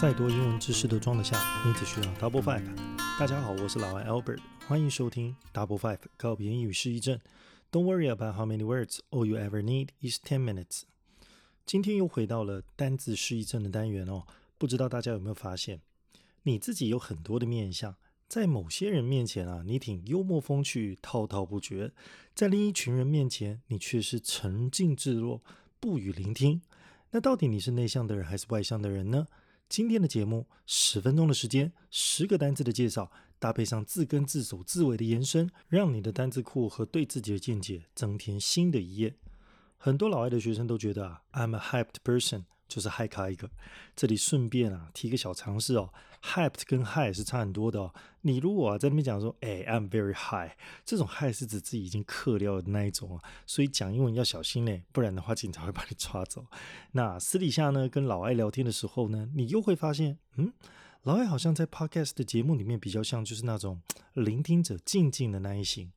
再多英文知识都装得下，你只需要 Double Five。大家好，我是老外 Albert，欢迎收听 Double Five 告别英语失忆症。Don't worry about how many words, all you ever need is ten minutes。今天又回到了单字失忆症的单元哦，不知道大家有没有发现，你自己有很多的面相，在某些人面前啊，你挺幽默风趣、滔滔不绝；在另一群人面前，你却是沉静自若、不予聆听。那到底你是内向的人还是外向的人呢？今天的节目十分钟的时间，十个单字的介绍，搭配上字根、字首、字尾的延伸，让你的单字库和对自己的见解增添新的一页。很多老外的学生都觉得啊，I'm a hyped person。就是嗨咖一个，这里顺便啊提个小常识哦，hyped 跟 high 是差很多的哦。你如果啊在那边讲说，哎，I'm very high，这种 high 是指自己已经嗑掉的那一种啊，所以讲英文要小心嘞，不然的话警察会把你抓走。那私底下呢跟老外聊天的时候呢，你又会发现，嗯，老外好像在 podcast 的节目里面比较像就是那种聆听者静静的那一型。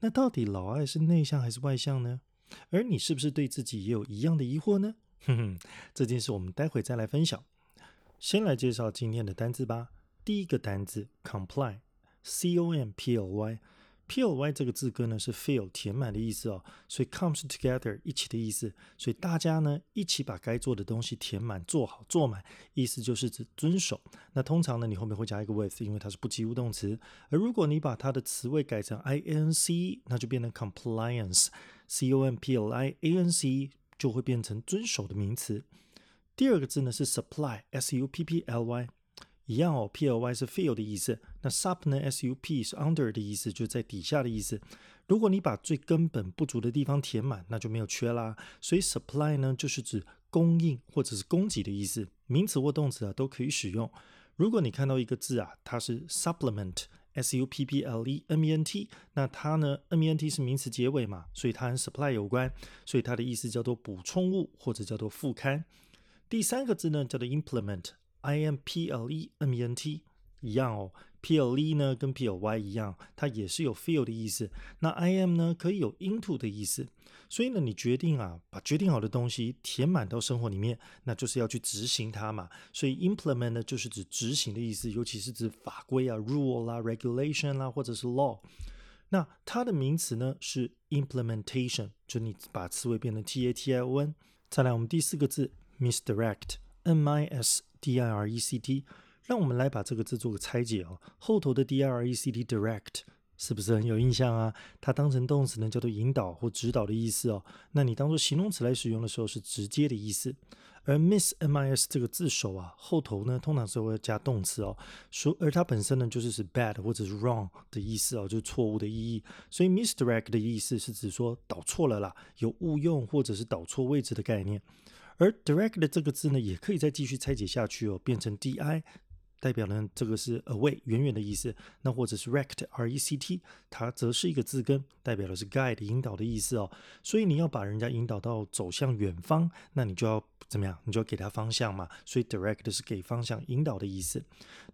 那到底老外是内向还是外向呢？而你是不是对自己也有一样的疑惑呢？哼哼，这件事我们待会再来分享。先来介绍今天的单词吧。第一个单词 comply，c o m p l y，p l y 这个字根呢是 fill 填满的意思哦，所以 comes together 一起的意思，所以大家呢一起把该做的东西填满、做好、做满，意思就是指遵守。那通常呢你后面会加一个 with，因为它是不及物动词。而如果你把它的词尾改成 i n c，那就变成 compliance，c o m p l i a n c。就会变成遵守的名词。第二个字呢是 supply，s u p p l y，一样哦，p l y 是 fill 的意思。那 sup 呢，s u p 是 under 的意思，就在底下的意思。如果你把最根本不足的地方填满，那就没有缺啦。所以 supply 呢就是指供应或者是供给的意思，名词或动词啊都可以使用。如果你看到一个字啊，它是 supplement。S U P P L E M E N T，那它呢？M E N T 是名词结尾嘛，所以它和 supply 有关，所以它的意思叫做补充物或者叫做副刊。第三个字呢叫做 implement，I M P L E M E N T。一样哦，P L E 呢跟 P L Y 一样，它也是有 feel 的意思。那 I M 呢可以有 into 的意思。所以呢，你决定啊，把决定好的东西填满到生活里面，那就是要去执行它嘛。所以 implement 呢就是指执行的意思，尤其是指法规啊、rule 啦、regulation 啦，或者是 law。那它的名词呢是 implementation，就你把词尾变成 T A T I O N。再来，我们第四个字 misdirect，M I S D I R E C T。让我们来把这个字做个拆解哦。后头的 d r e c t direct 是不是很有印象啊？它当成动词呢，叫做引导或指导的意思哦。那你当做形容词来使用的时候，是直接的意思。而 miss m i s 这个字首啊，后头呢通常是会加动词哦。说而它本身呢就是是 bad 或者是 wrong 的意思哦，就是错误的意义。所以 misdirect 的意思是指说导错了啦，有误用或者是导错位置的概念。而 direct 的这个字呢，也可以再继续拆解下去哦，变成 di。代表呢，这个是 away 远远的意思。那或者是 rect r e c t，它则是一个字根，代表的是 guide 引导的意思哦。所以你要把人家引导到走向远方，那你就要怎么样？你就要给他方向嘛。所以 direct 是给方向、引导的意思。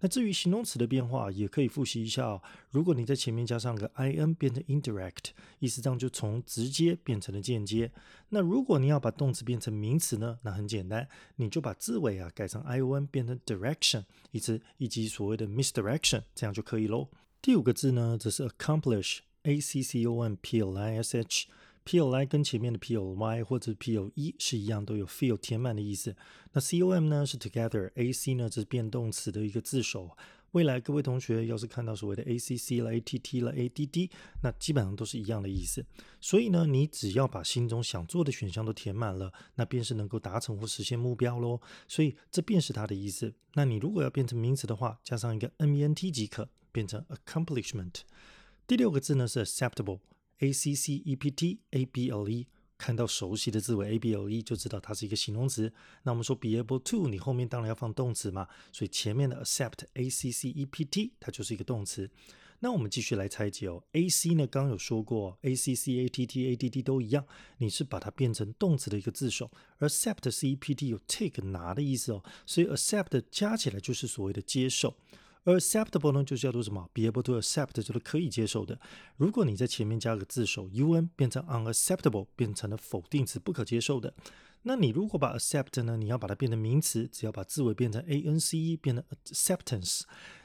那至于形容词的变化，也可以复习一下哦。如果你在前面加上个 i n，变成 indirect，意思上就从直接变成了间接。那如果你要把动词变成名词呢？那很简单，你就把字尾啊改成 i o n，变成 direction，意思。以及所谓的 misdirection，这样就可以喽。第五个字呢，则是 accomplish，a c c o m p l i s h，p l i 跟前面的 p l y 或者 p l e 是一样，都有 feel 填满的意思。那 c o m 呢是 together，a c 呢则是变动词的一个字首。未来各位同学要是看到所谓的 A C C 了、A T T 了、A D D，那基本上都是一样的意思。所以呢，你只要把心中想做的选项都填满了，那便是能够达成或实现目标喽。所以这便是它的意思。那你如果要变成名词的话，加上一个 M E N T 即可，变成 accomplishment。第六个字呢是 acceptable，A C C E P T A B L E。看到熟悉的字尾 a b l e 就知道它是一个形容词。那我们说 be able to，你后面当然要放动词嘛，所以前面的 accept a c c e p t 它就是一个动词。那我们继续来拆解哦。a c 呢，刚刚有说过 a c c a t t a d d 都一样，你是把它变成动词的一个字首。而 accept c e p t 有 take 拿的意思哦，所以 accept 加起来就是所谓的接受。Acceptable 呢，就是叫做什么？be able to accept 就是可以接受的。如果你在前面加个字首 un，变成 unacceptable，变成了否定词，不可接受的。那你如果把 accept 呢，你要把它变成名词，只要把字尾变成 a n c e，变成 acceptance。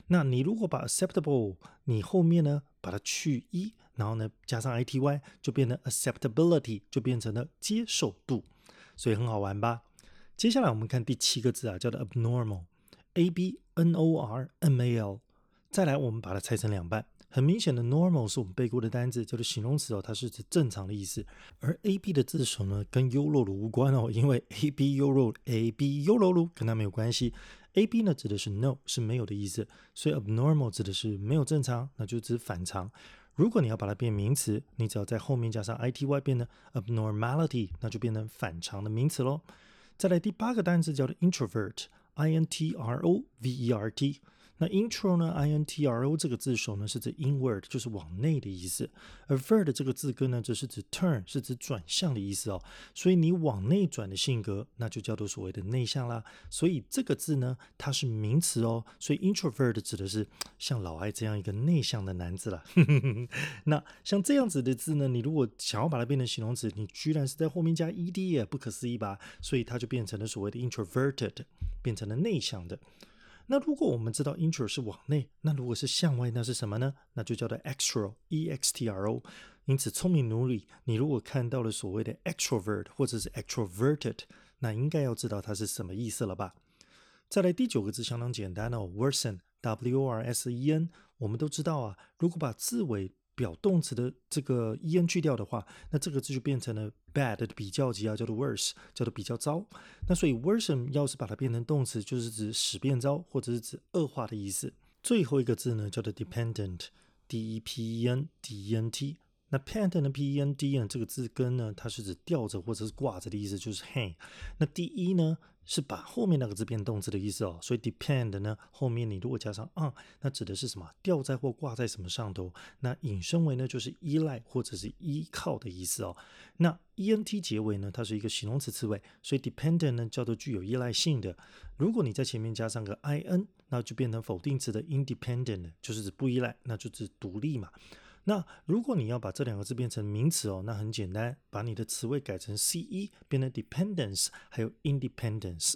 那你如果把 acceptable，你后面呢把它去一，然后呢加上 i t y，就变成 acceptability，就变成了接受度。所以很好玩吧？接下来我们看第七个字啊，叫做 abnormal a b n o r m a l，再来，我们把它拆成两半。很明显的，normal 是我们背过的单字，叫做形容词哦，它是指正常的意思。而 a b 的字首呢，跟优酪乳无关哦，因为 a b 优酪 a b 优酪乳跟它没有关系。a b 呢指的是 no 是没有的意思，所以 abnormal 指的是没有正常，那就指反常。如果你要把它变名词，你只要在后面加上 i t y 变成 abnormality，那就变成反常的名词喽。再来第八个单词叫做 introvert introvert，i n t r o v e r t。那 intro 呢？intro 这个字首呢是指 inward，就是往内的意思。而 vert 这个字根呢，则是指 turn，是指转向的意思哦。所以你往内转的性格，那就叫做所谓的内向啦。所以这个字呢，它是名词哦。所以 introvert 指的是像老艾这样一个内向的男子了。那像这样子的字呢，你如果想要把它变成形容词，你居然是在后面加 ed，不可思议吧？所以它就变成了所谓的 introverted，变成了内向的。那如果我们知道 intro 是往内，那如果是向外，那是什么呢？那就叫做 extro，e x t r o。因此，聪明奴隶，你如果看到了所谓的 extrovert 或者是 extroverted，那应该要知道它是什么意思了吧？再来第九个字相当简单哦，worsen，w o r s e n。我们都知道啊，如果把字尾表动词的这个 en 去掉的话，那这个字就变成了 bad 的比较级啊，叫做 worse，叫做比较糟。那所以 worsen 要是把它变成动词，就是指使变糟，或者是指恶化的意思。最后一个字呢，叫做 dependent，d e p e n d e n t。那 dependent 的 p e n d 呢，这个字根呢，它是指吊着或者是挂着的意思，就是 hang。那第一呢？是把后面那个字变动词的意思哦，所以 depend 呢后面你如果加上 on，那指的是什么？吊在或挂在什么上头？那引申为呢就是依赖或者是依靠的意思哦。那 e n t 结尾呢，它是一个形容词词尾，所以 dependent 呢叫做具有依赖性的。如果你在前面加上个 i n，那就变成否定词的 independent，就是指不依赖，那就指独立嘛。那如果你要把这两个字变成名词哦，那很简单，把你的词尾改成 c e，变成 dependence，还有 independence。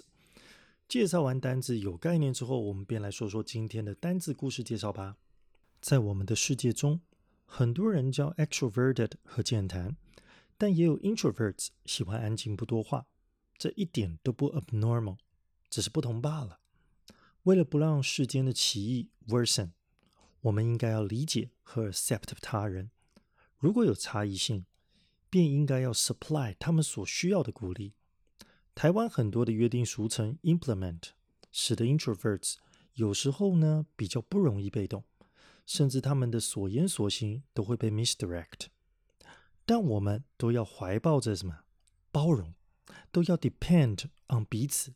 介绍完单字有概念之后，我们便来说说今天的单字故事介绍吧。在我们的世界中，很多人叫 extroverted 和健谈，但也有 introverts 喜欢安静不多话，这一点都不 abnormal，只是不同罢了。为了不让世间的歧义 worsen。我们应该要理解和 accept 他人。如果有差异性，便应该要 supply 他们所需要的鼓励。台湾很多的约定俗成 implement，使得 introverts 有时候呢比较不容易被动，甚至他们的所言所行都会被 misdirect。但我们都要怀抱着什么包容，都要 depend on 彼此。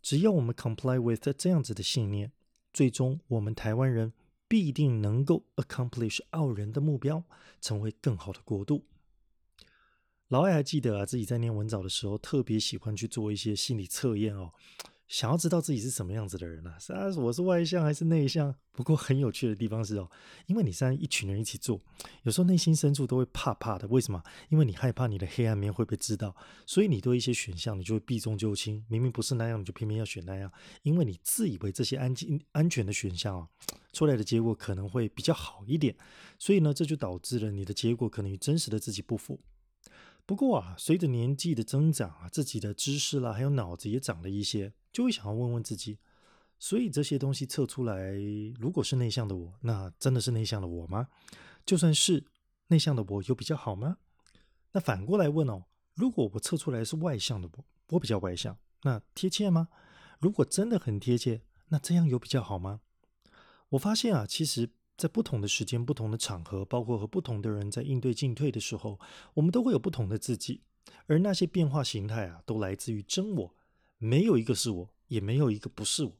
只要我们 comply with 这样子的信念，最终我们台湾人。必定能够 accomplish 傲人的目标，成为更好的国度。老艾还记得啊，自己在念文藻的时候，特别喜欢去做一些心理测验哦。想要知道自己是什么样子的人啊？是啊，我是外向还是内向？不过很有趣的地方是哦，因为你是一群人一起做，有时候内心深处都会怕怕的。为什么？因为你害怕你的黑暗面会被知道，所以你对一些选项你就会避重就轻。明明不是那样，你就偏偏要选那样，因为你自以为这些安静安全的选项啊，出来的结果可能会比较好一点。所以呢，这就导致了你的结果可能与真实的自己不符。不过啊，随着年纪的增长啊，自己的知识啦，还有脑子也长了一些。就会想要问问自己，所以这些东西测出来，如果是内向的我，那真的是内向的我吗？就算是内向的我，有比较好吗？那反过来问哦，如果我测出来是外向的我，我比较外向，那贴切吗？如果真的很贴切，那这样有比较好吗？我发现啊，其实，在不同的时间、不同的场合，包括和不同的人在应对进退的时候，我们都会有不同的自己，而那些变化形态啊，都来自于真我。没有一个是我，也没有一个不是我。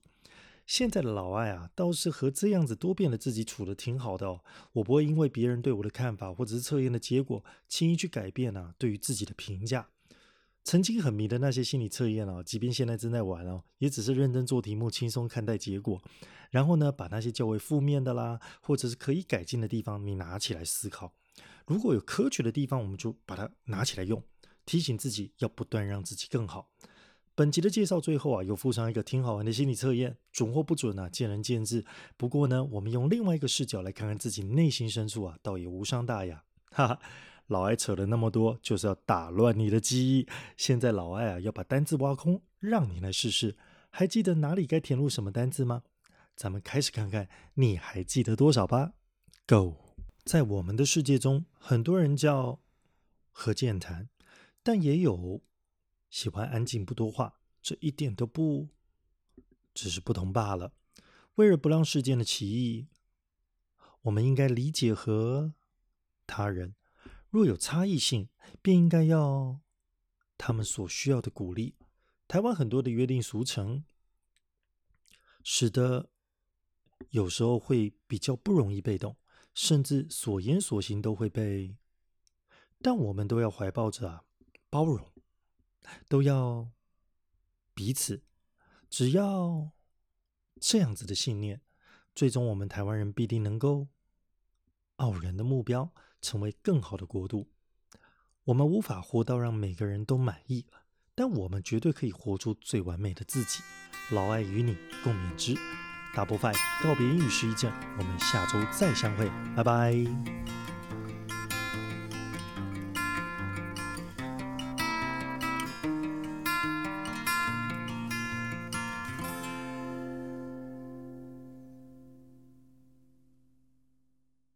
现在的老艾啊，倒是和这样子多变的自己处的挺好的哦。我不会因为别人对我的看法或者是测验的结果，轻易去改变啊对于自己的评价。曾经很迷的那些心理测验啊，即便现在正在玩哦，也只是认真做题目，轻松看待结果。然后呢，把那些较为负面的啦，或者是可以改进的地方，你拿起来思考。如果有科学的地方，我们就把它拿起来用。提醒自己要不断让自己更好。本集的介绍最后啊，有附上一个挺好玩的心理测验，准或不准啊，见仁见智。不过呢，我们用另外一个视角来看看自己内心深处啊，倒也无伤大雅。哈哈，老艾扯了那么多，就是要打乱你的记忆。现在老艾啊，要把单字挖空，让你来试试。还记得哪里该填入什么单字吗？咱们开始看看，你还记得多少吧？Go！在我们的世界中，很多人叫何健谈，但也有。喜欢安静不多话，这一点都不，只是不同罢了。为了不让世间的歧义，我们应该理解和他人。若有差异性，便应该要他们所需要的鼓励。台湾很多的约定俗成，使得有时候会比较不容易被动，甚至所言所行都会被。但我们都要怀抱着包容。都要彼此，只要这样子的信念，最终我们台湾人必定能够傲人的目标，成为更好的国度。我们无法活到让每个人都满意了，但我们绝对可以活出最完美的自己。老爱与你共勉之。大波快告别英语失忆症，我们下周再相会，拜拜。